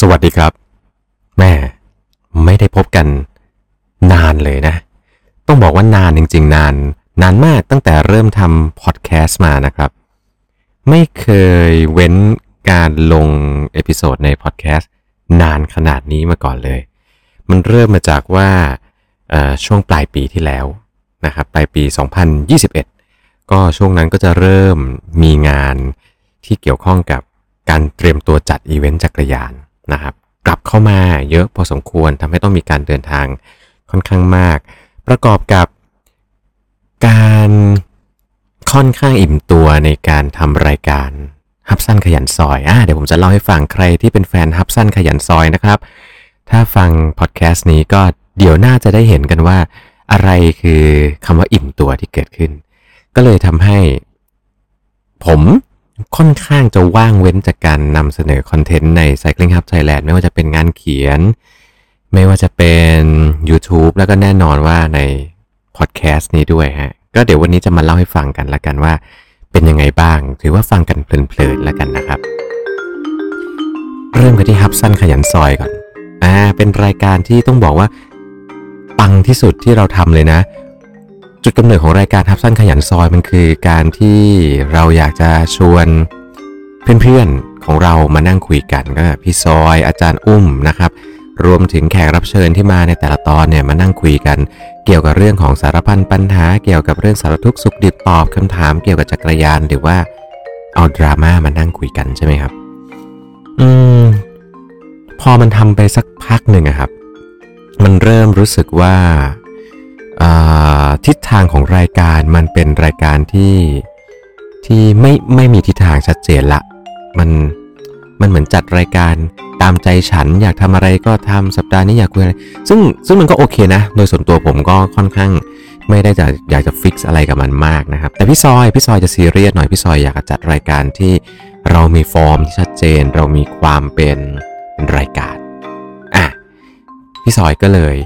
สวัสดีครับ แม่ ไม่ได้พบกันนานเลยนะ ต้องบอกว่านานจริง ๆ นาน นานมากตั้งแต่เริ่มทำพอดแคสต์มานะครับ ไม่เคยเว้นการลง episode ในพอดแคสต์นานขนาดนี้มาก่อนเลย มันเริ่มมาจากว่าช่วงปลายปีที่แล้วนะครับปลายปี 2021 ก็ช่วงนั้นก็จะเริ่มมีงานที่เกี่ยวข้องกับการเตรียมตัวจัดอีเวนต์จักรยาน นะครับกลับเข้ามาเยอะพอสมควรทำให้ต้องมีการเดินทางค่อนข้างมาก ประกอบกับการค่อนข้างอิ่มตัวในการทำรายการฮับสั้นขยันซอยอะเดี๋ยวผมจะเล่าให้ฟังใครที่เป็นแฟนฮับสั้นขยันซอยนะครับ ถ้าฟังพอดแคสต์นี้ก็เดี๋ยวน่าจะได้เห็นกันว่า อะไรคือคำว่าอิ่มตัวที่เกิดขึ้น ก็เลยทำให้ ผม ค่อนข้างจะว่างเว้นจากการนำเสนอคอนเทนต์ใน Cycling Hub Thailand ไม่ว่าจะเป็นงานเขียน ไม่ว่าจะเป็น YouTube แล้วก็แน่นอนว่าในพอดแคสต์นี้ด้วยฮะ ก็เดี๋ยววันนี้จะมาเล่าให้ฟังกันละกันว่าเป็นยังไงบ้าง ถือว่าฟังกันเพลินๆแล้วกันนะครับ เริ่มกันที่ฮับสั้นขยันซอยก่อนอ่าเป็นรายการที่ต้องบอกว่าปังที่สุดที่เราทำเลยนะ จุดกำเนิดของรายการทับสั้นขยันซอยมันคือการที่เราอยากจะชวนเพื่อนๆของเรามานั่งคุยกันก็พี่ซอยอาจารย์อุ้มนะครับ รวมถึงแขกรับเชิญที่มาในแต่ละตอนเนี่ยมานั่งคุยกัน เกี่ยวกับเรื่องของสารพันปัญหา เกี่ยวกับเรื่องสารทุกข์สุขดิบตอบคำถามเกี่ยวกับจักรยานหรือว่าเอาดราม่ามานั่งคุยกันใช่ไหมครับ อืมพอมันทำไปสักพักหนึ่งอะครับ มันเริ่มรู้สึกว่า ทิศทางของรายการมันเป็นรายการที่ที่ไม่ไม่มีทิศทางชัดเจนละ มันมันเหมือนจัดรายการตามใจฉันอยากทำอะไรก็ทำสัปดาห์นี้อยากคุยอะไร ซึ่งซึ่งมันก็โอเคนะ โดยส่วนตัวผมก็ค่อนข้างไม่ได้จะอยากจะฟิกซ์อะไรกับมันมากนะครับ แต่พี่ซอยพี่ซอยจะซีเรียสหน่อยพี่ซอยอยากจัดรายการที่เรามีฟอร์มที่ชัดเจน เรามีความเป็นเป็นรายการอะพี่ซอยก็เลย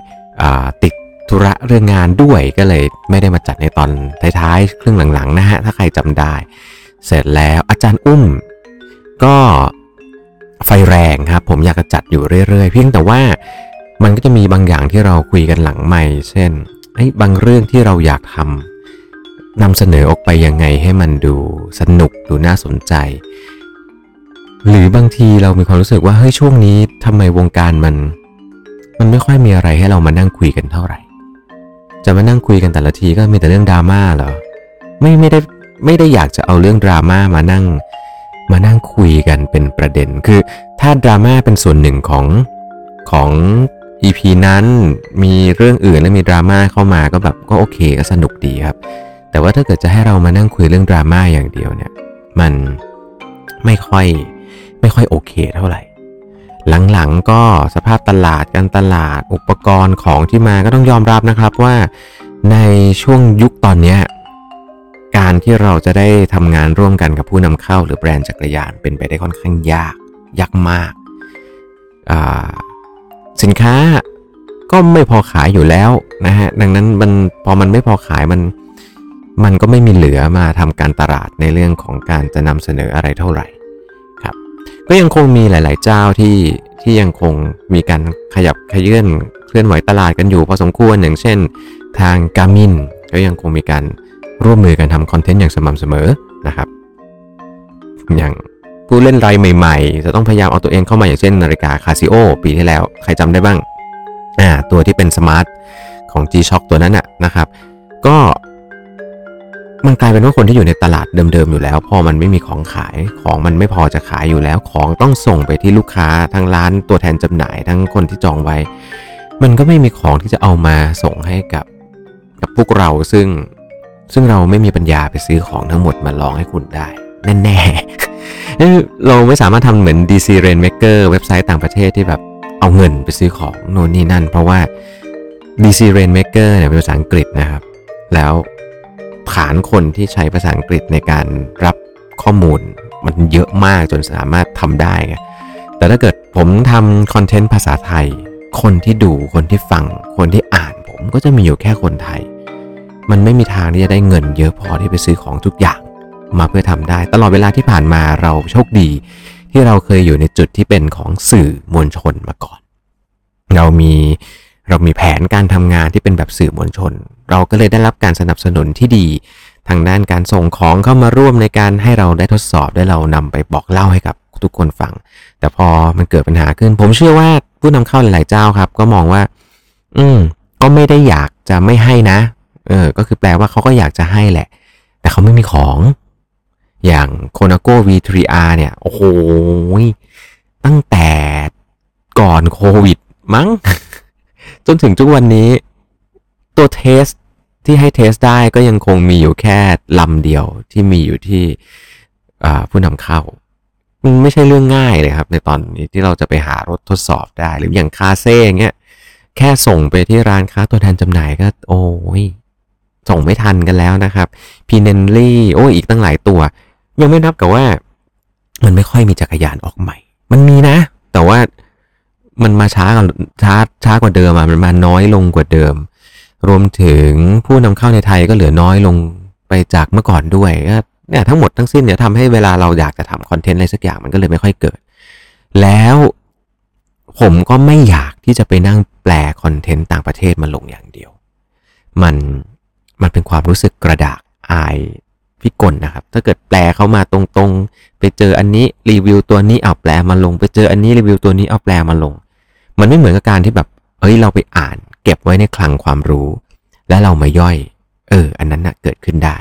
ติด ธุระเรื่องงานด้วยก็เลยไม่ได้มาจัดในตอนท้ายๆครึ่งหลังๆนะฮะถ้าใครจำได้ เสร็จแล้วอาจารย์อุ้ม ก็ไฟแรงครับ ผมอยากจะจัดอยู่เรื่อยๆ เพียงแต่ว่ามันก็จะมีบางอย่างที่เราคุยกันหลังใหม่ เช่นไอ้บางเรื่องที่เราอยากทำนำเสนอออกไปยังไงให้มันดูสนุกดูน่าสนใจ หรือบางทีเรามีความรู้สึกว่าเฮ้ยช่วงนี้ทำไมวงการมัน มันไม่ค่อยมีอะไรให้เรามานั่งคุยกันเท่าไหร่ จะมานั่งคุยกันแต่ละทีก็มีแต่เรื่องดราม่าเหรอไม่ไม่ได้ไม่ได้อยากจะเอาเรื่องดราม่ามานั่ง มานั่งคุยกันเป็นประเด็น คือถ้าดราม่าเป็นส่วนหนึ่งของของ EP นั้นมีเรื่องอื่นและมีดราม่าเข้ามาก็แบบก็โอเคก็สนุกดีครับ แต่ว่าถ้าเกิดจะให้เรามานั่งคุยเรื่องดราม่าอย่างเดียวเนี่ย มันไม่ค่อยไม่ค่อยโอเคเท่าไหร่ หลังๆก็สภาพตลาดการตลาดอุปกรณ์ของที่มาก็ต้องยอมรับนะครับว่าในช่วงยุคตอนนี้การที่เราจะได้ทำงานร่วมกันกับผู้นำเข้า หรือแบรนด์จักรยานเป็นไปได้ค่อนข้างยากยากมาก สินค้าก็ไม่พอขายอยู่แล้วนะฮะดังนั้นมันพอมันไม่พอขายมันมันก็ไม่มีเหลือมาทำการตลาดในเรื่องของการจะนำเสนออะไรเท่าไหร่ ก็ยังคงมีหลาย ๆ เจ้าที่ที่ยังคงมีการขยับขยื่นเคลื่อนไหวตลาดกันอยู่พอสมควรอย่างเช่น ทางกามินก็ยังคงมีการร่วมมือกันทำคอนเทนต์อย่างสม่ำเสมอนะครับ อย่างผู้เล่นรายใหม่ ๆ จะต้องพยายามเอาตัวเองเข้ามาอย่างเช่นนาฬิกาคาซิโอปีที่แล้ว ใครจำได้บ้างอ่าตัวที่เป็น smart ของ G-Shock ตัวนั้นนะนะครับ ก็ มันกลายเป็นว่าคนที่อยู่ในตลาดเดิมๆอยู่แล้ว พอมันไม่มีของขายของมันไม่พอจะขายอยู่แล้ว ของต้องส่งไปที่ลูกค้าทั้งร้านตัวแทนจำหน่ายทั้งคนที่จองไว้ มันก็ไม่มีของที่จะเอามาส่งให้กับ กับพวกเราซึ่งซึ่งเราไม่มีปัญญาไปซื้อของทั้งหมดมาลองให้คุณได้แน่ๆเราไม่สามารถทำเหมือน DC Rainmaker เว็บไซต์ต่างประเทศที่แบบเอาเงินไปซื้อของโน่นนี่นั่น เพราะว่า DC Rainmaker เนี่ยเป็นภาษาอังกฤษนะครับ แล้ว ฐานคนที่ใช้ภาษาอังกฤษในการรับข้อมูล มันเยอะมากจนสามารถทำได้ไงแต่ถ้าเกิดผมทำคอนเทนต์ภาษาไทย คนที่ดูคนที่ฟัง คนที่อ่าน ผมก็จะมีอยู่แค่คนไทย มันไม่มีทางที่จะได้เงินเยอะพอที่ไปซื้อของทุกอย่างมาเพื่อทำได้ ตลอดเวลาที่ผ่านมาเราโชคดี ที่เราเคยอยู่ในจุดที่เป็นของสื่อมวลชนมาก่อน เรามี เรามีแผนการทำงานที่เป็นแบบสื่อมวลชน เราก็เลยได้รับการสนับสนุนที่ดี ทางด้านการส่งของเข้ามาร่วมในการให้เราได้ทดสอบได้เรานำไปบอกเล่าให้กับทุกคนฟัง แต่พอมันเกิดปัญหาขึ้น ผมเชื่อว่าผู้นำเข้าหลายๆเจ้าครับ ก็มองว่า อืม ก็ไม่ได้อยากจะไม่ให้นะ เออ ก็คือแปลว่าเขาก็อยากจะให้แหละ แต่เขาไม่มีของ อย่าง k o n a g o V3R เนี่ย โอ้โหตั้งแต่ก่อนโควิดมั้ง จนถึงทุกวันนี้ ตัวเทสที่ให้เทสได้ก็ยังคงมีอยู่แค่ลำเดียวที่มีอยู่ที่ผู้นำเข้ามันไม่ใช่เรื่องง่ายเลยครับ ในตอนนี้ที่เราจะไปหารถทดสอบได้ หรืออย่างคาเซ่เงี้ยแค่ส่งไปที่ร้านค้าตัวแทนจำหน่ายก็ โอ้ยส่งไม่ทันกันแล้วนะครับพีเนนลี่โอ้ยอีกตั้งหลายตัว ยังไม่นับกับว่า มันไม่ค่อยมีจักรยานออกใหม่ มันมีนะ แต่ว่า มันมาช้ากว่าช้าช้ากว่าเดิมอะมันมาน้อยลงกว่าเดิม รวมถึงผู้นำเข้าในไทยก็เหลือน้อยลงไปจากเมื่อก่อนด้วยก็เนี่ยทั้งหมดทั้งสิ้นเนี่ยทำให้เวลาเราอยากจะทำคอนเทนต์อะไรสักอย่างมันก็เลยไม่ค่อยเกิด แล้วผมก็ไม่อยากที่จะไปนั่งแปลคอนเทนต์ต่างประเทศมาลงอย่างเดียว มันมันเป็นความรู้สึกกระดากอายพิกลนะครับ ถ้าเกิดแปลเข้ามาตรงๆ ไปเจออันนี้รีวิวตัวนี้เอาแปลมาลง ไปเจออันนี้รีวิวตัวนี้เอาแปลมาลง มันไม่เหมือนกับการที่แบบเฮ้ยเราไปอ่านเก็บไว้ในคลังความรู้ แล้วเรามาย่อย เออ อันนั้นนะ่ะเกิดขึ้นได้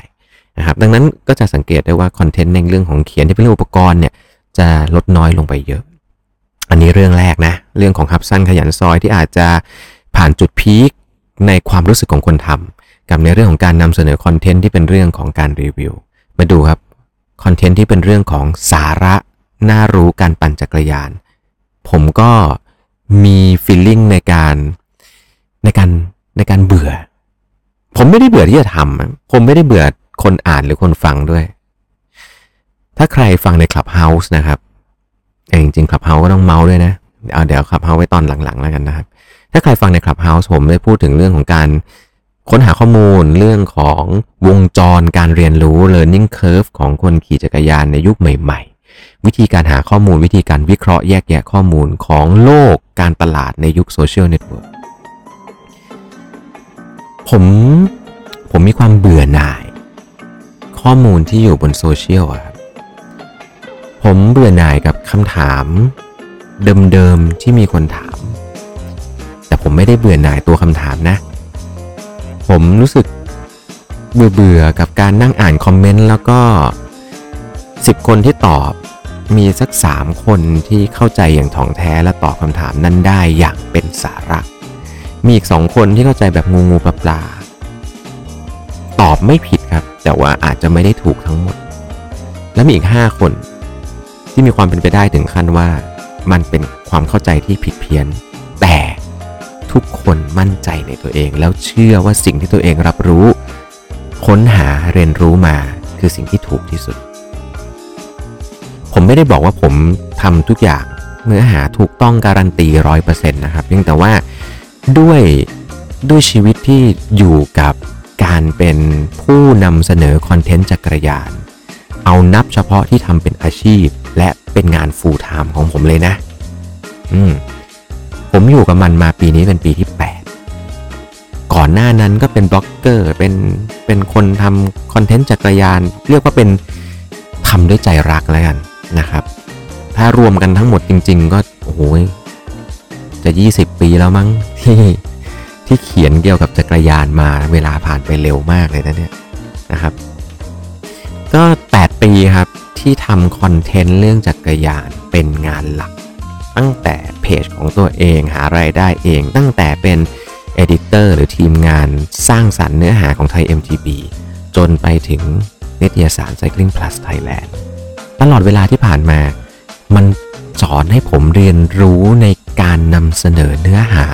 นะครับดังนั้นก็จะสังเกตได้ว่าคอนเทนต์ในเรื่องของเขียนที่เป็นเรื่องอุปกรณ์เนี่ยจะลดน้อยลงไปเยอะ อันนี้เรื่องแรกนะ เรื่องของฮับสั้นขยันซอยที่อาจจะผ่านจุดพีคในความรู้สึกของคนทำกับในเรื่องของการนำเสนอคอนเทนต์ที่เป็นเรื่องของการรีวิว มาดูครับคอนเทนต์ที่เป็นเรื่องของสาระน่ารู้การปั่นจักรยาน ผมก็ มีฟีลลิ่งในการในการในการเบื่อ ผมไม่ได้เบื่อที่จะทำผมไม่ได้เบื่อคนอ่านหรือคนฟังด้วย ถ้าใครฟังใน Clubhouse นะครับจริงๆ Clubhouse ก็ต้องเมาส์ด้วยนะเอาเดี๋ยว Clubhouse ไว้ตอนหลังๆ แล้วกันนะครับ ถ้าใครฟังใน Clubhouse ผมได้พูดถึงเรื่องของการค้นหาข้อมูลเรื่องของวงจรการเรียนรู้ learning curve ของคนขี่จักรยานในยุคใหม่ ๆ วิธีการหาข้อมูลวิธีการวิเคราะห์แยกแยะข้อมูลของโลกการตลาดในยุคโซเชียลเน็ตเวิร์กผมผมมีความเบื่อหน่าย ข้อมูลที่อยู่บนโซเชียลครับผมเบื่อหน่ายกับคำถามเดิมๆที่มีคนถาม แต่ผมไม่ได้เบื่อหน่ายตัวคำถามนะ ผมรู้สึกเบื่อเบื่อกับการนั่งอ่านคอมเมนต์แล้วก็ 10 คนที่ตอบ มีสัก3คนที่เข้าใจอย่างถ่องแท้และตอบคำถามนั้นได้อย่างเป็นสาระ มีอีกสองคนที่เข้าใจแบบงูงูปลาปลาตอบไม่ผิดครับ แต่ว่าอาจจะไม่ได้ถูกทั้งหมด และมีอีก5คน ที่มีความเป็นไปได้ถึงขั้นว่า มันเป็นความเข้าใจที่ผิดเพี้ยน แต่ทุกคนมั่นใจในตัวเอง แล้วเชื่อว่าสิ่งที่ตัวเองรับรู้ ค้นหาเรียนรู้มาคือสิ่งที่ถูกที่สุด ไม่ได้บอกว่าผมทำทุกอย่างเนื้อหาถูกต้องการันตีร้อยเปอร์เซ็นต์นะครับเพียงแต่ว่าด้วยด้วยชีวิตที่อยู่กับการเป็นผู้นำเสนอคอนเทนต์จักรยาน เอานับเฉพาะที่ทำเป็นอาชีพ และเป็นงาน full-time ของผมเลยนะ อืมผมอยู่กับมันมาปีนี้เป็นปีที่ 8 ก่อนหน้านั้นก็เป็นบล็อกเกอร์เป็นเป็นคนทำคอนเทนต์จักรยาน เรียกว่าเป็นทำด้วยใจรักแล้วกัน นะครับ ถ้ารวมกันทั้งหมดจริง ๆ ก็โอ้โหจะ 20 ปีแล้วมั้งที่ที่เขียนเกี่ยวกับจักรยานมาเวลาผ่านไปเร็วมากเลยนะเนี่ยนะครับ ก็ 8 ปีครับที่ทำคอนเทนต์เรื่องจักรยานเป็นงานหลัก ตั้งแต่เพจของตัวเองหาไรายได้เอง ตั้งแต่เป็นเอดิเตอร์หรือทีมงานสร้างสรรค์เนื้อหาของไทย MTB จนไปถึงนิตยสาร Cycling Plus Thailand ลอดเวลาที่ผ่านมา มันสอนให้ผมเรียนรู้ในการนำเสนอเนื้อหา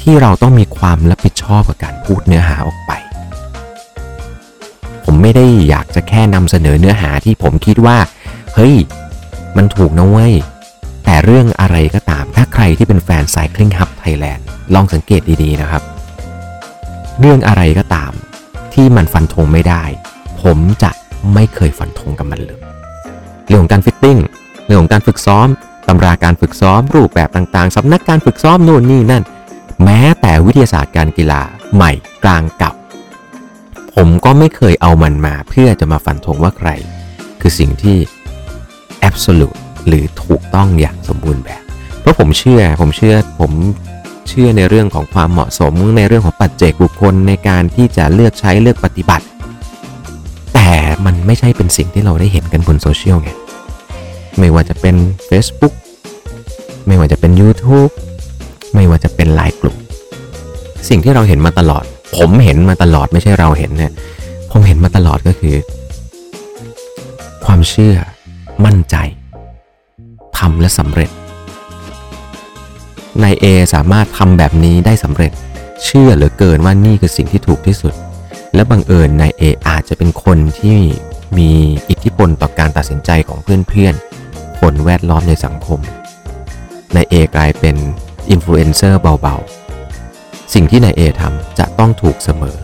ที่เราต้องมีความรับผิดชอบกับการพูดเนื้อหาออกไป ผมไม่ได้อยากจะแค่นำเสนอเนื้อหาที่ผมคิดว่า เฮ้ย มันถูกนะเว้ย แต่เรื่องอะไรก็ตาม ถ้าใครที่เป็นแฟน Cycling Hub Thailand ลองสังเกตดีๆนะครับ เรื่องอะไรก็ตามที่มันฟันธงไม่ได้ ผมจะไม่เคยฟันธงกับมันเลย เรื่องของการฟิตติ้งเรื่องของการฝึกซ้อมตำราการฝึกซ้อม รูปแบบต่างๆสำนักการฝึกซ้อมโน่นนี่นั่น แม้แต่วิทยาศาสตร์การกีฬาใหม่กลางเก่า ผมก็ไม่เคยเอามันมาเพื่อจะมาฟันธงว่าใคร คือสิ่งที่ absolute หรือถูกต้องอย่างสมบูรณ์แบบ เพราะผมเชื่อผมเชื่อผมเชื่อในเรื่องของความเหมาะสมในเรื่องของปัจเจกบุคคลในการที่จะเลือกใช้เลือกปฏิบัติ แต่มันไม่ใช่เป็นสิ่งที่เราได้เห็นกันบนโซเชียลไง ไม่ว่าจะเป็น Facebook ไม่ว่าจะเป็น YouTube ไม่ว่าจะเป็นไลน์กลุ่มสิ่งที่เราเห็นมาตลอด ผมเห็นมาตลอดไม่ใช่เราเห็นเนี่ยผมเห็นมาตลอดก็คือ ความเชื่อ มั่นใจทำและสำเร็จนายเอสามารถทำแบบนี้ได้สำเร็จ เชื่อเหลือเกินว่านี่คือสิ่งที่ถูกที่สุด และบังเอิญนายเออาจจะเป็นคนที่มีอิทธิพลต่อการตัดสินใจของเพื่อนๆคนแวดล้อมในสังคมนายเอกลายเป็นอินฟลูเอนเซอร์เบาๆ สิ่งที่นายเอทำจะต้องถูกเสมอ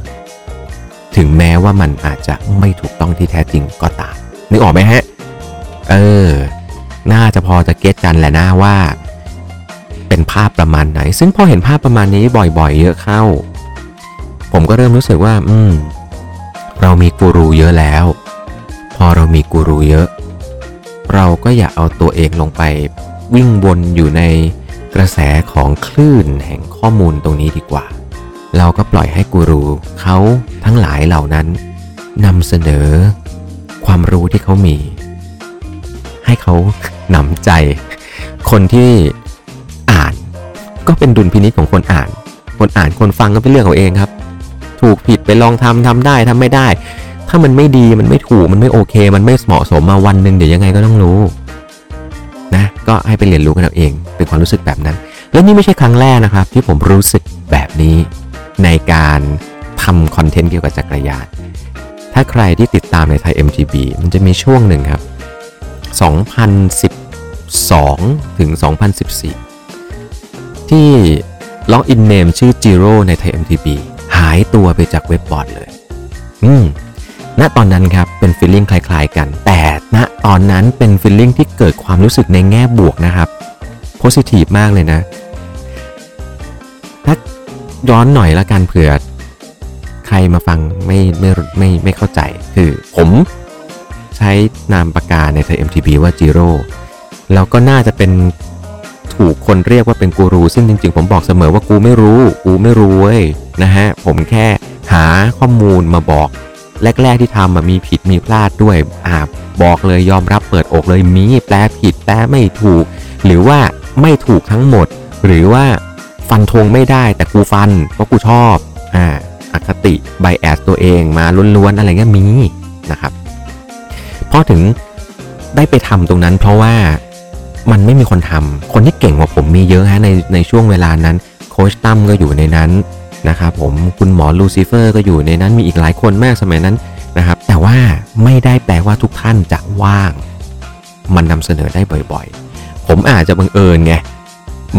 ถึงแม้ว่ามันอาจจะไม่ถูกต้องที่แท้จริงก็ตาม นึกออกไหมฮะ เออ น่าจะพอจะ get กันแหละนะว่า เป็นภาพประมาณไหน ซึ่งพอเห็นภาพประมาณนี้บ่อยๆ เยอะเข้า ผมก็เริ่มรู้สึกว่า อืม เรามีกูรูเยอะแล้ว พอเรามีกูรูเยอะ เราก็อย่าเอาตัวเองลงไป วิ่งวนอยู่ในกระแสของคลื่นแห่งข้อมูลตรงนี้ดีกว่า เราก็ปล่อยให้กูรูเขาทั้งหลายเหล่านั้นนำเสนอ ความรู้ที่เขามี ให้เขาหนำใจ คนที่อ่าน ก็เป็นดุลพินิจของคนอ่าน คนอ่านคนฟังก็เป็นเรื่องของเองครับ ถูกผิดไปลองทำทำได้ทำไม่ได้ ถ้ามันไม่ดีมันไม่ถูกมันไม่โอเค มันไม่เหมาะสมมาวันหนึ่งเดี๋ยวยังไงก็ต้องรู้นะก็ให้ไปเรียนรู้กันเอาเอง เป็นความรู้สึกแบบนั้น และนี่ไม่ใช่ครั้งแรกนะครับ ที่ผมรู้สึกแบบนี้ในการทำคอนเทนต์เกี่ยวกับจักรยานถ้าใครที่ติดตามในไทย MTB มันจะมีช่วงหนึ่งครับ 2012 ถึง 2014 ที่ login name ชื่อ จิโร่ใน Thai MTB หายตัวไปจากเว็บบอร์ดเลย อืมณตอนนั้นครับเป็น feeling คล้ายๆกัน แต่ณตอนนั้นเป็น feeling ที่เกิดความรู้สึกในแง่บวกนะครับ positive มากเลยนะ ถ้าย้อนหน่อยละกันเผื่อ ใครมาฟังไม่ไม่ไม่ไม่เข้าใจ คือผมใช้นามปากกาในไทย MTB ว่าจิโร่แล้วก็น่าจะเป็น ถูกคนเรียกว่าเป็นกูรู ซึ่งจริงๆ ผมบอกเสมอว่ากูไม่รู้ กูไม่รู้เว้ยนะฮะ ผมแค่หาข้อมูลมาบอก แรก ๆที่ทำมีผิดมีพลาดด้วยอ่าบอกเลยยอมรับเปิดอกเลยมีแปลผิดแปลไม่ถูก หรือว่าไม่ถูกทั้งหมด หรือว่าฟันธงไม่ได้แต่กูฟันเพราะกูชอบอ่าอคติไบแอสตัวเองมาล้วนๆอะไรเงี้ยมีนะครับพอถึงได้ไปทำตรงนั้นเพราะว่า มันไม่มีคนทำคนที่เก่งกว่าผมมีเยอะฮะในในช่วงเวลานั้นโคชตั้มก็อยู่ในนั้นนะครับผมคุณหมอลูซิเฟอร์ก็อยู่ในนั้นมีอีกหลายคนมากสมัยนั้นนะครับ แต่ว่าไม่ได้แปลว่าทุกท่านจะว่าง มันนำเสนอได้บ่อยๆ ผมอาจจะบังเอิญไง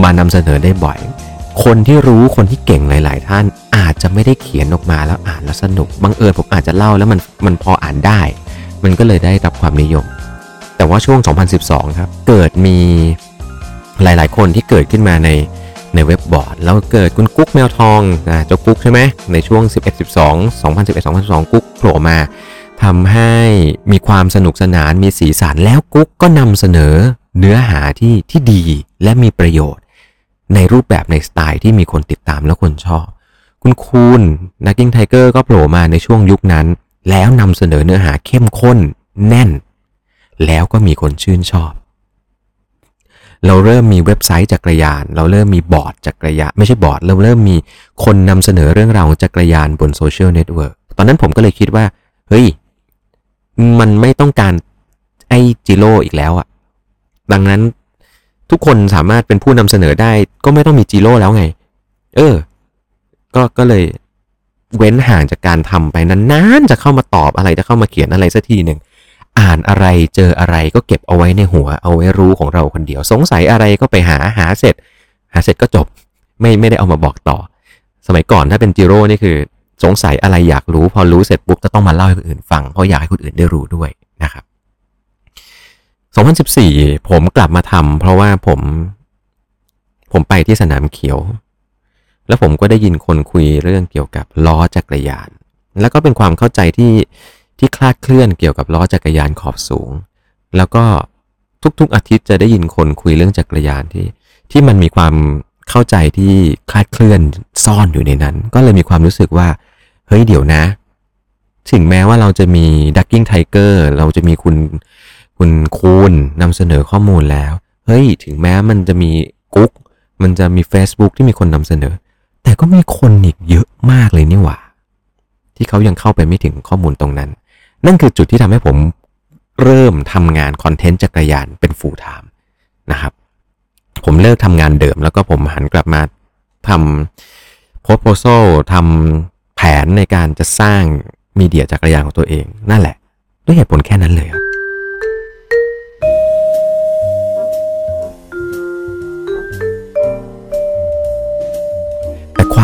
มานำเสนอได้บ่อย คนที่รู้คนที่เก่งหลาย ๆ ท่านอาจจะไม่ได้เขียนออกมาแล้วอ่านแล้วสนุกบังเอิญผมอาจจะเล่าแล้วมันมันพออ่านได้ มันก็เลยได้รับความนิยม แต่ว่าช่วง 2012 ครับ เกิดมีหลายๆ คนที่เกิดขึ้นมาในในเว็บบอร์ด แล้วเกิดคุณกุ๊กแมวทองอ่าเจ้ากุ๊กใช่ไหมในช่วง 11 12 2011 2012 กุ๊กโผล่มาทำให้มีความสนุกสนานมีสีสันแล้วกุ๊กก็นำเสนอเนื้อหาที่ที่ดีและมีประโยชน์ ในรูปแบบในสไตล์ที่มีคนติดตามและคนชอบ คุณคูนนักกิ้งไทเกอร์ก็โผล่มาในช่วงยุคนั้น แล้วนำเสนอเนื้อหาเข้มข้น แน่น แล้วก็มีคนชื่นชอบ เราเริ่มมีเว็บไซต์จักรยาน เราเริ่มมีบอร์ดจักรยาน ไม่ใช่บอร์ด เราเริ่มมีคนนำเสนอเรื่องราวของจักรยานบนโซเชียลเน็ตเวิร์กตอนนั้นผมก็เลยคิดว่า เฮ้ย มันไม่ต้องการไอจิโร่อีกแล้วอะดังนั้นทุกคนสามารถเป็นผู้นำเสนอได้ ก็ไม่ต้องมีจิโร่แล้วไง เออ ก็ก็เลยเว้นห่างจากการทำไปนานๆจะเข้ามาตอบอะไรจะเข้ามาเขียนอะไรสักทีหนึ่ง อ่านอะไรเจออะไรก็เก็บเอาไว้ในหัวเอาไว้รู้ของเราคนเดียว สงสัยอะไรก็ไปหาหาเสร็จ หาเสร็จก็จบ ไม่ไม่ได้เอามาบอกต่อ สมัยก่อนถ้าเป็นจิโร่นี่คือ สงสัยอะไรอยากรู้ พอรู้เสร็จปุ๊บจะต้องมาเล่าให้คนอื่นฟังเพราะอยากให้คนอื่นได้รู้ด้วยนะครับ 2014 ผมกลับมาทำเพราะว่าผม ผมไปที่สนามเขียว แล้วผมก็ได้ยินคนคุยเรื่องเกี่ยวกับล้อจักรยาน แล้วก็เป็นความเข้าใจที่ ที่คลาดเคลื่อนเกี่ยวกับล้อจักรยานขอบสูง แล้วก็ทุกๆอาทิตย์จะได้ยินคนคุยเรื่องจักรยานที่ ที่มันมีความเข้าใจที่คลาดเคลื่อนซ่อนอยู่ในนั้น ก็เลยมีความรู้สึกว่า เฮ้ยเดี๋ยวนะ ถึงแม้ว่าเราจะมี Ducking Tiger เราจะมีคุณคุณคูณนำเสนอข้อมูลแล้ว เฮ้ย ถึงแม้มันจะมีกุ๊ก มันจะมี Facebook ที่มีคนนำเสนอ แต่ก็มีคนอีกเยอะมากเลยนี่หว่า ที่เขายังเข้าไปไม่ถึงข้อมูลตรงนั้น นั่นคือจุดที่ทำให้ผมเริ่มทำงานคอนเทนต์จักรยานเป็นฟูลไทม์นะครับ ผมเลิกทำงานเดิมแล้วก็ผมหันกลับมาทำโพสโพโซทำแผนในการจะสร้างมีเดียจักรยานของตัวเอง นั่นแหละ ด้วยเหตุผลแค่นั้นเลยครับ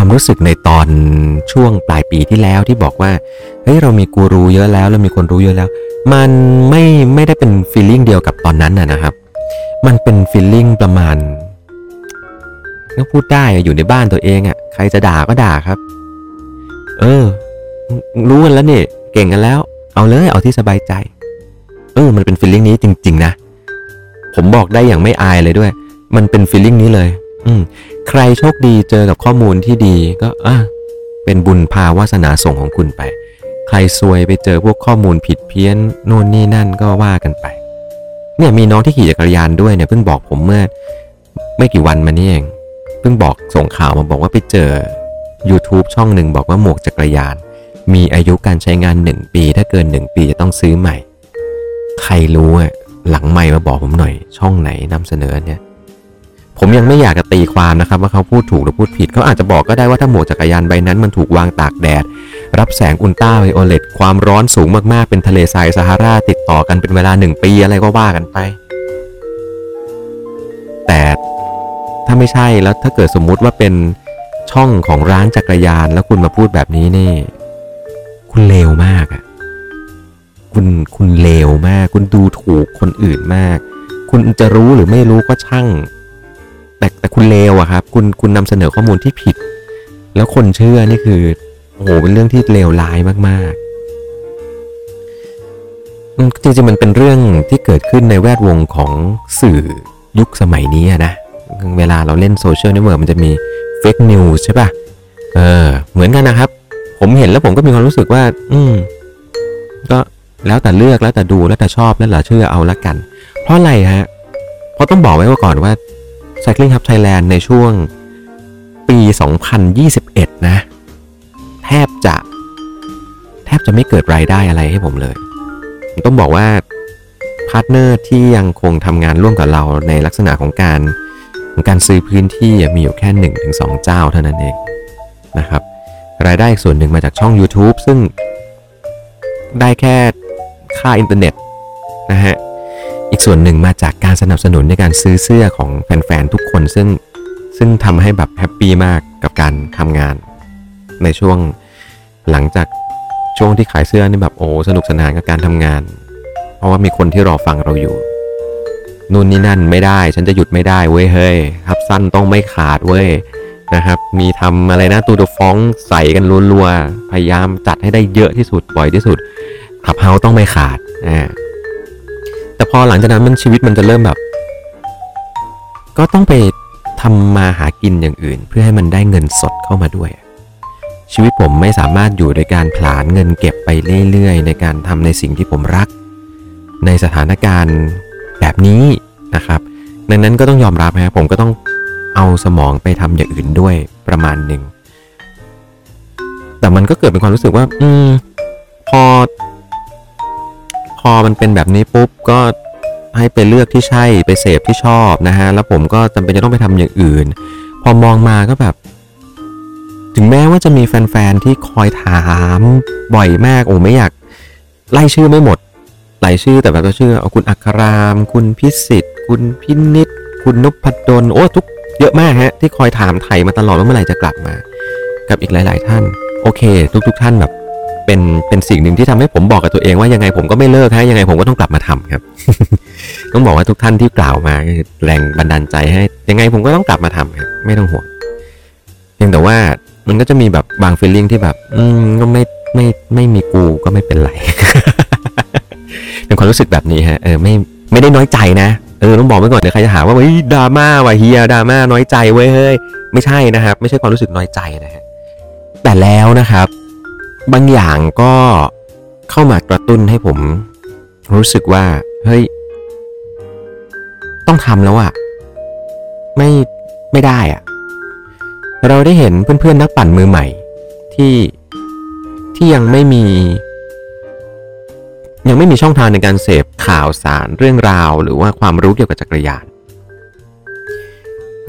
ความรู้สึกในตอนช่วงปลายปีที่แล้วที่บอกว่าเฮ้ยเรามีกูรูเยอะแล้วเรามีคนรู้เยอะแล้ว มันไม่ไม่ได้เป็นฟีลลิ่งเดียวกับตอนนั้นนะครับ มันเป็นฟีลลิ่งประมาณก็พูดได้อยู่ในบ้านตัวเองอะ่ะ ใครจะด่าก็ด่าครับ เออ รู้กันแล้วเนี่ยเก่งกันแล้ว เอาเลยเอาที่สบายใจ เออ มันเป็นฟีลลิ่งนี้จริง ๆ นะ ผมบอกได้อย่างไม่อายเลยด้วย มันเป็นฟีลลิ่งนี้เลย อืม ใครโชคดีเจอกับข้อมูลที่ดีก็อะเป็นบุญพาวาสนาส่งของคุณไป ใครซวยไปเจอพวกข้อมูลผิดเพี้ยนโน่นนี่นั่นก็ว่ากันไป เนี่ยมีน้องที่ขี่จักรยานด้วยเนี่ยเพิ่งบอกผมเมื่อไม่กี่วันมานี้เอง เพิ่งบอกส่งข่าวมาบอกว่าไปเจอ YouTube ช่องหนึ่งบอกว่าหมวกจักรยาน มีอายุการใช้งาน 1 ปี ถ้าเกิน 1 ปีจะต้องซื้อใหม่ ใครรู้อะหลังไม่มาบอกผมหน่อย ช่องไหนนำเสนอเนี่ย ผมยังไม่อยากจะตีความนะครับว่าเขาพูดถูกหรือพูดผิด เขาอาจจะบอกก็ได้ว่าถ้าหมวกจักรยานใบนั้นมันถูกวางตากแดด รับแสงอุลตราไวโอเลตความร้อนสูงมากๆ เป็นทะเลทรายซาฮาราติดต่อกันเป็นเวลาหนึ่งปีอะไรก็ว่ากันไป แต่ถ้าไม่ใช่แล้วถ้าเกิดสมมุติว่าเป็นช่องของร้านจักรยานแล้วคุณมาพูดแบบนี้นี่ คุณเลวมากอะ่ะคุณคุณเลวมาก คุณดูถูกคนอื่นมาก คุณจะรู้หรือไม่รู้ก็ช่าง แต่แต่คุณเลวอะครับ คุณคุณนำเสนอข้อมูลที่ผิด แล้วคนเชื่อนี่คือโอ้โหเป็นเรื่องที่เลวร้ายมากๆจริงๆมันเป็นเรื่องที่เกิดขึ้นในแวดวงของสื่อยุคสมัยนี้นะเวลาเราเล่นโซเชียลเน็ตเวิร์กมันจะมีfake news ใช่ป่ะเออเหมือนกันนะครับ ผมเห็นแล้วผมก็มีความรู้สึกว่า อืม ก็แล้วแต่เลือกแล้วแต่ดูแล้วแต่ชอบแล้วแต่เชื่อเอาละกัน เพราะอะไรฮะเพราะต้องบอกไว้ว่าก่อนว่า Cycling Hub Thailand ในช่วงปี 2021 นะ แทบจะ แทบจะไม่เกิดรายได้อะไรให้ผมเลยผมต้องบอกว่า partner ที่ยังคงทำงานร่วมกับเราในลักษณะของการของการซื้อพื้นที่มีอยู่แค่ 1-2 เจ้าเท่านั้นเองนะครับ รายได้ส่วนหนึ่งมาจากช่อง YouTube ซึ่งได้แค่ค่าอินเทอร์เน็ตนะฮะ อีกส่วนหนึ่งมาจากการสนับสนุนในการซื้อเสื้อของแฟนๆทุกคนซึ่งซึ่งทำให้แบบ happy มากกับการทำงาน ในช่วงหลังจากช่วงที่ขายเสื้อนี่แบบโอ้สนุกสนานกับการทำงาน เพราะว่ามีคนที่รอฟังเราอยู่นู่นนี่นั่นไม่ได้ ฉันจะหยุดไม่ได้เว้ยเฮ้ยครับสั้นต้องไม่ขาดเว้ยนะครับ มีทำอะไรนะตูดฟ้องใส่กันรัวๆพยายามจัดให้ได้เยอะที่สุดบ่อยที่สุดขับเฮาต้องไม่ขาดอ่า แต่พอหลังจากนั้นมันชีวิตมันจะเริ่มแบบ ก็ต้องไปทำมาหากินอย่างอื่น เพื่อให้มันได้เงินสดเข้ามาด้วย ชีวิตผมไม่สามารถอยู่โดยการผลาญเงินเก็บไปเรื่อยๆ ในการทำในสิ่งที่ผมรัก ในสถานการณ์แบบนี้นะครับดังนั้นก็ต้องยอมรับนะผมก็ต้องเอาสมองไปทำอย่างอื่นด้วยประมาณหนึ่งแต่มันก็เกิดเป็นความรู้สึกว่า อืมพอ พอมันเป็นแบบนี้ปุ๊บก็ให้ไปเลือกที่ใช่ไปเสพที่ชอบนะฮะแล้วผมก็จำเป็นจะต้องไปทำอย่างอื่น พอมองมาก็แบบ ถึงแม้ว่าจะมีแฟนๆที่คอยถามบ่อยมากโอ้ไม่อยากไล่ชื่อไม่หมด หลายชื่อแต่แบบก็ชื่อเอาคุณอัคราม คุณพิสิทธิ์ คุณพินิษคุณนพดลโอ้ทุกเยอะมากฮะที่คอยถามไถ่มาตลอดว่าเมื่อไหร่จะกลับมา กับอีกหลาย ๆ ท่าน โอเค ทุก ๆ ท่านแบบ เป็นเป็นสิ่งหนึ่งที่ทำให้ผมบอกกับตัวเองว่ายังไงผมก็ไม่เลิกฮะยังไงผมก็ต้องกลับมาทำครับ ต้องบอกว่าทุกท่านที่กล่าวมาแรงบันดาลใจให้ ยังไงผมก็ต้องกลับมาทำครับไม่ต้องห่วงเพียงแต่ว่ามันก็จะมีแบบบางฟีลลิ่งที่แบบ อืมก็ไม่ไม่ไม่มีกูก็ไม่เป็นไรเป็นความรู้สึกแบบนี้ฮะเออไม่ไม่ได้น้อยใจนะเออต้องบอกไว้ก่อนเดี๋ยวใครจะหาว่าเฮ้ยดราม่าว่ะเฮียดราม่าน้อยใจเว้ยเฮ้ยไม่ใช่นะครับ ไม่ใช่ความรู้สึกน้อยใจนะฮะแต่แล้วนะครับ บางอย่างก็เข้ามากระตุ้นให้ผม รู้สึกว่า เฮ้ย ต้องทำแล้วอะไม่ไม่ได้อะเราได้เห็นเพื่อนๆนักปั่นมือใหม่ ที่ที่ยังไม่มี ยังไม่มีช่องทางในการเสพข่าวสารเรื่องราว หรือว่าความรู้เกี่ยวกับจักรยาน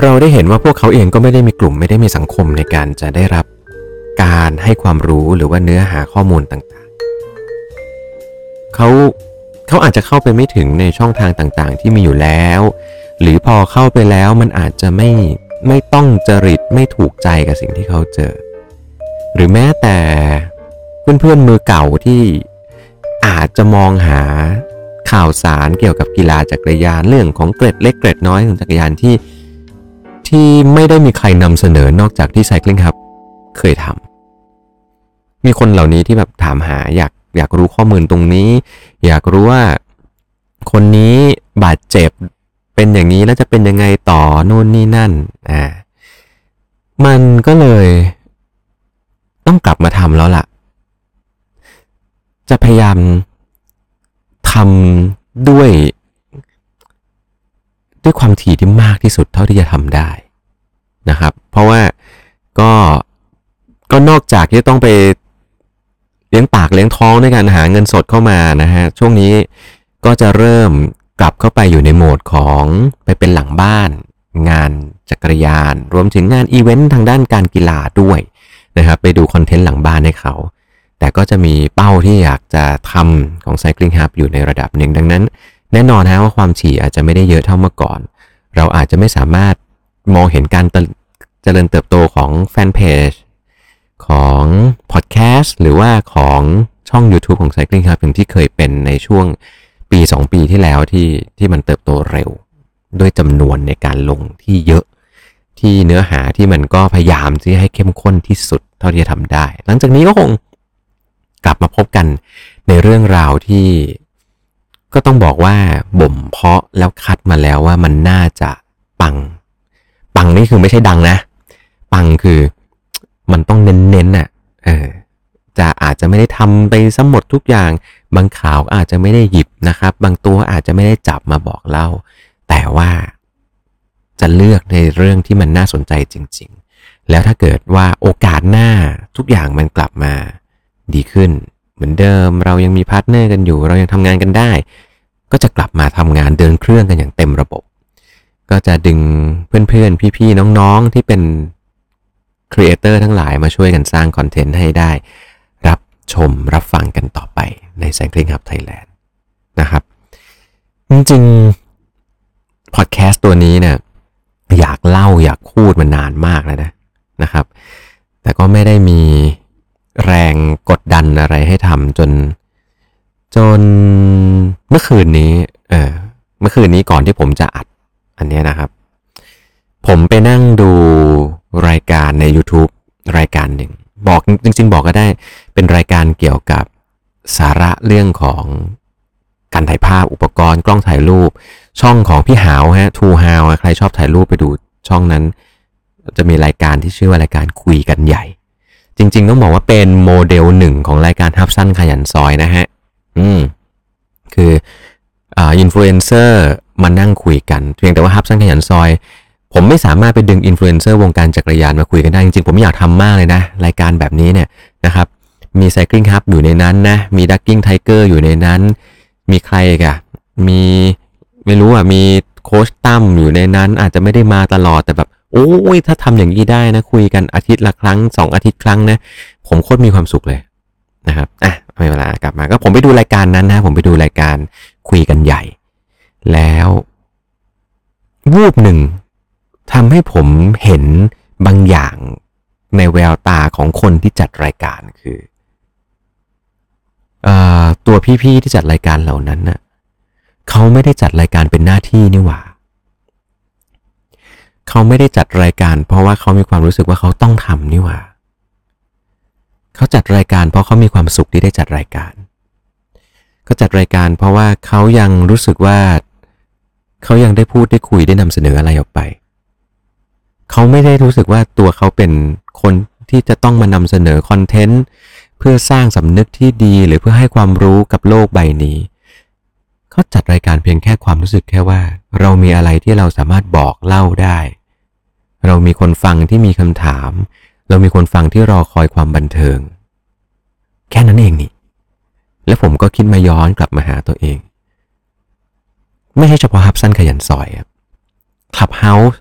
เราได้เห็นว่าพวกเขาเองก็ไม่ได้มีกลุ่มไม่ได้มีสังคมในการจะได้รับ การให้ความรู้หรือว่าเนื้อหาข้อมูลต่างๆ เขาเขาอาจจะเข้าไปไม่ถึงในช่องทางต่างๆ ที่มีอยู่แล้ว หรือพอเข้าไปแล้วมันอาจจะไม่ไม่ต้องจริตไม่ถูกใจกับสิ่งที่เขาเจอ หรือแม้แต่เพื่อนๆมือเก่าที่อาจจะมองหาข่าวสารเกี่ยวกับกีฬาจักรยานเรื่องของเกร็ดเล็กเกร็ดน้อยของจักรยานที่ที่ไม่ได้มีใครนำเสนอนอกจากที่ไซคลิงครับเคยทำ มีคนเหล่านี้ที่แบบถามหาอยากอยากรู้ข้อมูลตรงนี้ อยากรู้ว่าคนนี้บาดเจ็บเป็นอย่างนี้แล้วจะเป็นยังไงต่อนู่นนี่นั่นอ่ามันก็เลยต้องกลับมาทำแล้วล่ะ จะพยายามทำด้วย ด้วยความถี่ที่มากที่สุดเท่าที่จะทำได้นะครับ เพราะว่าก็ก็นอกจากที่ต้องไป เลี้ยงปากเลี้ยงท้องในการหาเงินสดเข้ามานะฮะช่วงนี้ก็จะเริ่มกลับเข้าไปอยู่ในโหมดของไปเป็นหลังบ้าน งานจักรยาน รวมถึงงานอีเวนต์ทางด้านการกีฬาด้วยนะครับไปดูคอนเทนต์หลังบ้านให้เขา แต่ก็จะมีเป้าที่อยากจะทำของ Cycling Hub อยู่ในระดับหนึ่งดังนั้น แน่นอนฮะว่าความถี่อาจจะไม่ได้เยอะเท่าเมื่อก่อน เราอาจจะไม่สามารถมองเห็นการเจริญเติบโตของแฟนเพจ ของพอดแคสต์หรือว่าของช่อง YouTube ของ Cycling Hub อย่างที่เคยเป็นในช่วงปี 2 ปีที่แล้วที่ที่มันเติบโตเร็ว ด้วยจำนวนในการลงที่เยอะที่เนื้อหาที่มันก็พยายามที่ให้เข้มข้นที่สุดเท่าที่จะทำได้ หลังจากนี้ก็คงกลับมาพบกันในเรื่องราวที่ก็ต้องบอกว่าบ่มเพาะแล้วคัดมาแล้วว่ามันน่าจะปัง ปังนี่คือไม่ใช่ดังนะ ปังคือ มันต้องเน้นๆน่ะเออจะอาจจะไม่ได้ทำไปสมหมดทุกอย่าง บางข่าวอาจจะไม่ได้หยิบนะครับ บางตัวอาจจะไม่ได้จับมาบอกเล่า แต่ว่าจะเลือกในเรื่องที่มันน่าสนใจจริง ๆ แล้วถ้าเกิดว่าโอกาสหน้าทุกอย่างมันกลับมาดีขึ้น เหมือนเดิมเรายังมีพาร์ทเนอร์กันอยู่ เรายังทำงานกันได้ ก็จะกลับมาทำงานเดินเครื่องกันอย่างเต็มระบบ ก็จะดึงเพื่อนๆ พี่ๆ น้องๆ ที่เป็น ครีเอเตอร์ทั้งหลายมาช่วยกันสร้างคอนเทนต์ให้ได้ รับชมรับฟังกันต่อไปใน Cycling Hub Thailand นะครับ จริงๆพอดแคสต์ตัวนี้เนี่ยอยากเล่าอยากพูดมานานมากแล้วนะนะครับ แต่ก็ไม่ได้มีแรงกดดันอะไรให้ทำจน จนเมื่อคืนนี้ เออเมื่อคืนนี้ก่อนที่ผมจะอัดอันนี้นะครับ ผมไปนั่งดู รายการใน YouTube รายการหนึ่ง บอกจริง ๆ บอกก็ได้เป็นรายการเกี่ยวกับสาระเรื่องของการถ่ายภาพอุปกรณ์กล้องถ่ายรูป ช่องของพี่หาวฮะทูฮาวใครชอบถ่ายรูปไปดูช่องนั้น จะมีรายการที่ชื่อว่ารายการคุยกันใหญ่ จริง ๆ ต้องบอกว่าเป็นโมเดลหนึ่งของรายการทับสั้นขยันซอยนะฮะอืมคืออ่าอินฟลูเอนเซอร์มานั่งคุยกัน เพียงแต่ว่าทับสั้นขยันซอย ผมไม่สามารถไปดึงอินฟลูเอนเซอร์วงการจักรยานมาคุยกันได้ จริงๆ ผมอยากทำมากเลยนะ รายการแบบนี้เนี่ยนะครับ มี Cycling Hub อยู่ในนั้นนะ มี Ducking Tiger อยู่ในนั้น มีใครกันมีไม่รู้อะ มีโค้ชตั้มอยู่ในนั้น อาจจะไม่ได้มาตลอดแต่แบบ โอ้ยถ้าทำอย่างนี้ได้นะ คุยกันอาทิตย์ละครั้งสองอาทิตย์ครั้งนะ ผมโคตรมีความสุขเลยนะครับ อะไม่เวลากลับมา ก็ผมไปดูรายการนั้นนะ ผมไปดูรายการคุยกันใหญ่ แล้ววูบหนึ่ง ทำให้ผมเห็นบางอย่างในแววตาของคนที่จัดรายการคือตัวพี่ๆที่จัดรายการเหล่านั้นน่ะเขาไม่ได้จัดรายการเป็นหน้าที่นี่หว่า เขาไม่ได้จัดรายการ เพราะว่าเขามีความรู้สึกว่าเขาต้องทำนี่หว่า เขาจัดรายการ เพราะเขามีความสุขที่ได้จัดรายการเขาจัดรายการ เพราะว่าเขายังรู้สึกว่า เขายังได้พูดได้คุยได้นำเสนออะไรออกไป เขาไม่ได้รู้สึกว่าตัวเขาเป็นคนที่จะต้องมานำเสนอคอนเทนต์เพื่อสร้างสำนึกที่ดีหรือเพื่อให้ความรู้กับโลกใบนี้เขาจัดรายการเพียงแค่ความรู้สึกแค่ว่า เรามีอะไรที่เราสามารถบอกเล่าได้ เรามีคนฟังที่มีคำถาม เรามีคนฟังที่รอคอยความบันเทิง แค่นั้นเองนี่ และผมก็คิดมาย้อนกลับมาหาตัวเอง ไม่ใช่เฉพาะฮับสั้นขยันซอยครับคลับเฮาส์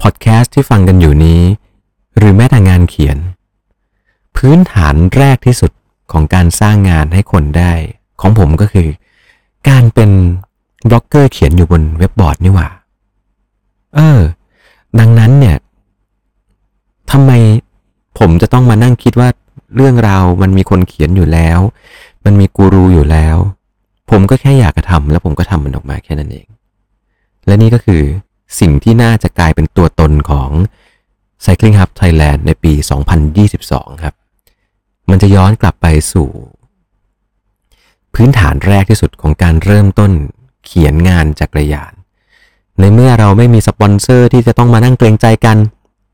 พอดแคสต์ที่ฟังกันอยู่นี้ หรือแม้แต่งานเขียน พื้นฐานแรกที่สุดของการสร้างงานให้คนได้ ของผมก็คือ การเป็นบล็อกเกอร์เขียนอยู่บนเว็บบอร์ดนี่หว่า เออ ดังนั้นเนี่ยทำไมผมจะต้องมานั่งคิดว่าเรื่องราวมันมีคนเขียนอยู่แล้ว มันมีกูรูอยู่แล้ว ผมก็แค่อยากจะทำแล้วผมก็ทำมันออกมาแค่นั้นเอง และนี่ก็คือ สิ่งที่น่าจะกลายเป็นตัวตนของ Cycling Hub Thailand ในปี 2022 ครับ มันจะย้อนกลับไปสู่ พื้นฐานแรกที่สุดของการเริ่มต้นเขียนงานจักรยาน ในเมื่อเราไม่มีสปอนเซอร์ที่จะต้องมานั่งเกรงใจกัน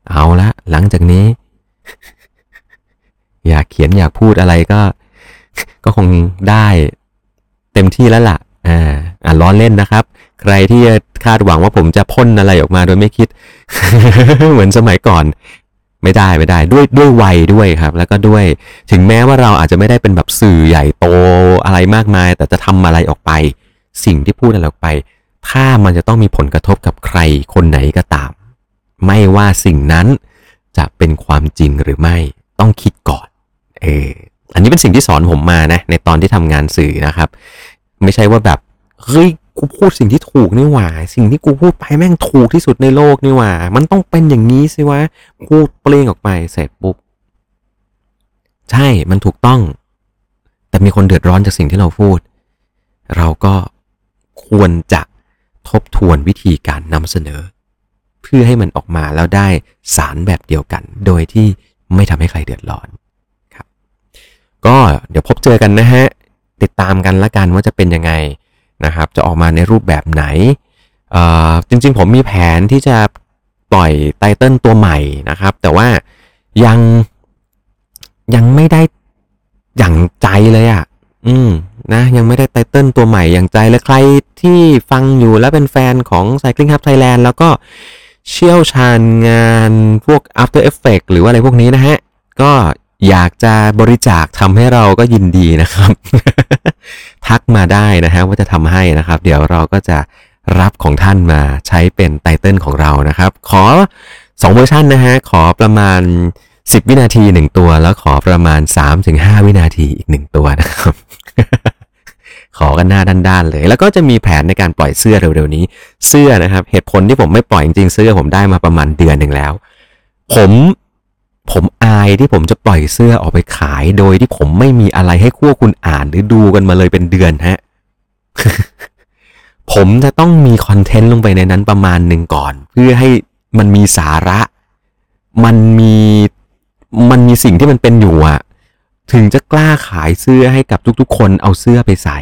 เอาละหลังจากนี้ อยากเขียนอยากพูดอะไรก็ ก็คงได้เต็มที่แล้วล่ะ อ่า อ่าล้อเล่นนะครับ ใครที่คาดหวังว่าผมจะพ่นอะไรออกมาโดยไม่คิด เหมือนสมัยก่อน ไม่ได้ไม่ได้ ด้วยด้วยวัยด้วยครับ แล้วก็ด้วยถึงแม้ว่าเราอาจจะไม่ได้เป็นแบบสื่อใหญ่โตอะไรมากมาย แต่จะทำอะไรออกไป สิ่งที่พูดอะไรออกไป ถ้ามันจะต้องมีผลกระทบกับใครคนไหนก็ตาม ไม่ว่าสิ่งนั้นจะเป็นความจริงหรือไม่ต้องคิดก่อน เอออันนี้เป็นสิ่งที่สอนผมมานะ ในตอนที่ทำงานสื่อนะครับ ไม่ใช่ว่าแบบเฮ้ย กูพูดสิ่งที่ถูกนี่หว่า สิ่งที่กูพูดไปแม่งถูกที่สุดในโลกนี่หว่า มันต้องเป็นอย่างนี้สิวะพูดเปล่งออกไปเสร็จปุ๊บ ใช่มันถูกต้อง แต่มีคนเดือดร้อนจากสิ่งที่เราพูด เราก็ควรจะทบทวนวิธีการนำเสนอ เพื่อให้มันออกมาแล้วได้สารแบบเดียวกัน โดยที่ไม่ทำให้ใครเดือดร้อนครับ ก็เดี๋ยวพบเจอกันนะฮะติดตามกันละกันว่าจะเป็นยังไง นะครับ จะออกมาในรูปแบบไหน จริงๆ ผมมีแผนที่จะปล่อยไตเติลตัวใหม่นะครับ แต่ว่ายังยังไม่ได้อย่างใจเลยอะ่ะ อืม นะ ยังไม่ได้ไตเติลตัวใหม่อย่างใจเลยใครที่ฟังอยู่แล้วเป็นแฟนของ Cycling Hub Thailand แล้วก็เชี่ยวชาญงานพวก After Effect หรือว่าอะไรพวกนี้นะฮะ ก็อยากจะบริจาคทำให้เราก็ยินดีนะครับ ทักมาได้นะฮะว่าจะทำให้นะครับ เดี๋ยวเราก็จะรับของท่านมาใช้เป็นไตเติลของเรานะครับ ขอ 2 เวอร์ชันนะฮะขอประมาณ 10 วินาที 1 ตัว แล้วขอประมาณ 3-5 วินาทีอีก 1 ตัวนะครับขอกันหน้าด้านๆเลย แล้วก็จะมีแผนในการปล่อยเสื้อเร็วๆนี้ เสื้อนะครับ เหตุผลที่ผมไม่ปล่อยจริงๆเสื้อผมได้มาประมาณเดือนหนึ่งแล้ว ผม ผมอายที่ผมจะปล่อยเสื้อออกไปขาย โดยที่ผมไม่มีอะไรให้คู่คุณอ่านหรือดูกันมาเลยเป็นเดือนฮะ ผมจะต้องมีคอนเทนต์ลงไปในนั้นประมาณหนึ่งก่อน เพื่อให้มันมีสาระ มันมีมันมีสิ่งที่มันเป็นอยู่อะถึงจะกล้าขายเสื้อให้กับทุกๆ คนเอาเสื้อไปใส่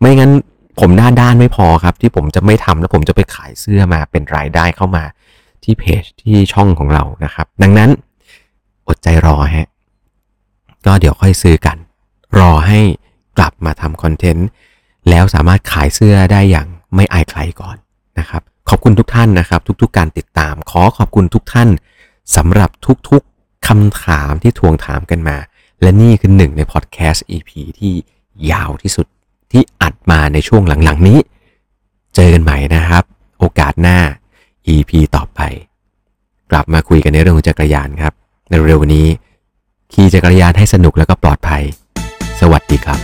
ไม่งั้นผมหน้าด้านไม่พอครับ ที่ผมจะไม่ทำแล้วผมจะไปขายเสื้อมาเป็นรายได้เข้ามาที่เพจที่ช่องของเรานะครับ ดังนั้น อดใจรอฮะ ก็เดี๋ยวค่อยซื้อกัน รอให้กลับมาทำคอนเทนต์ แล้วสามารถขายเสื้อได้อย่างไม่อายใครก่อนนะครับ ขอบคุณทุกท่านนะครับ ทุกๆ การติดตาม ขอขอบคุณทุกท่านสำหรับทุกๆคำถามที่ทวงถามกันมา และนี่คือหนึ่งในพอดแคสต์ EP ที่ยาวที่สุดที่อัดมาในช่วงหลังๆนี้ เจอกันใหม่นะครับ โอกาสหน้า EP ต่อไป กลับมาคุยกันในเรื่องของจักรยานครับ ในเร็วนี้ ขี่จักรยานให้สนุกแล้วก็ปลอดภัย สวัสดีครับ